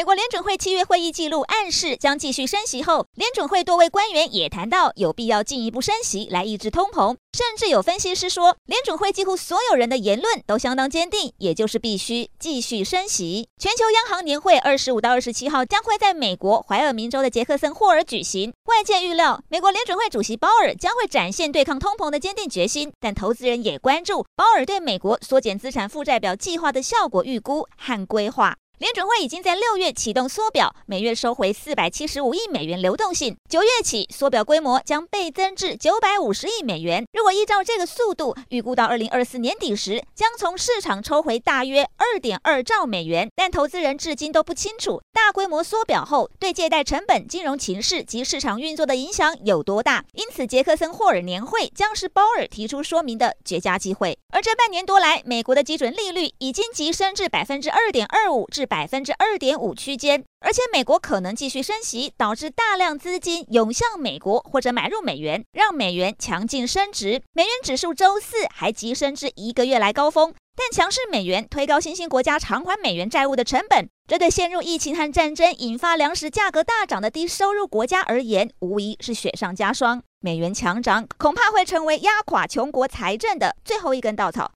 美国联准会七月会议记录暗示将继续升息后，联准会多位官员也谈到有必要进一步升息来抑制通膨，甚至有分析师说，联准会几乎所有人的言论都相当坚定，也就是必须继续升息。全球央行年会二十五到二十七号将会在美国怀俄明州的杰克森霍尔举行，外界预料美国联准会主席鲍尔将会展现对抗通膨的坚定决心，但投资人也关注鲍尔对美国缩减资产负债表计划的效果预估和规划。联准会已经在六月启动缩表，每月收回四百七十五亿美元流动性。九月起，缩表规模将倍增至九百五十亿美元。如果依照这个速度，预估到二零二四年底时，将从市场抽回大约二点二兆美元。但投资人至今都不清楚，大规模缩表后对借贷成本、金融情势及市场运作的影响有多大。因此，杰克森霍尔年会将是鲍尔提出说明的绝佳机会。而这半年多来，美国的基准利率已经急升至百分之二点二五至百分之二点五区间，而且美国可能继续升息，导致大量资金涌向美国或者买入美元，让美元强劲升值。美元指数周四还急升至一个月来高峰，但强势美元推高新兴国家偿还美元债务的成本，这对陷入疫情和战争引发粮食价格大涨的低收入国家而言，无疑是雪上加霜。美元强涨恐怕会成为压垮穷国财政的最后一根稻草。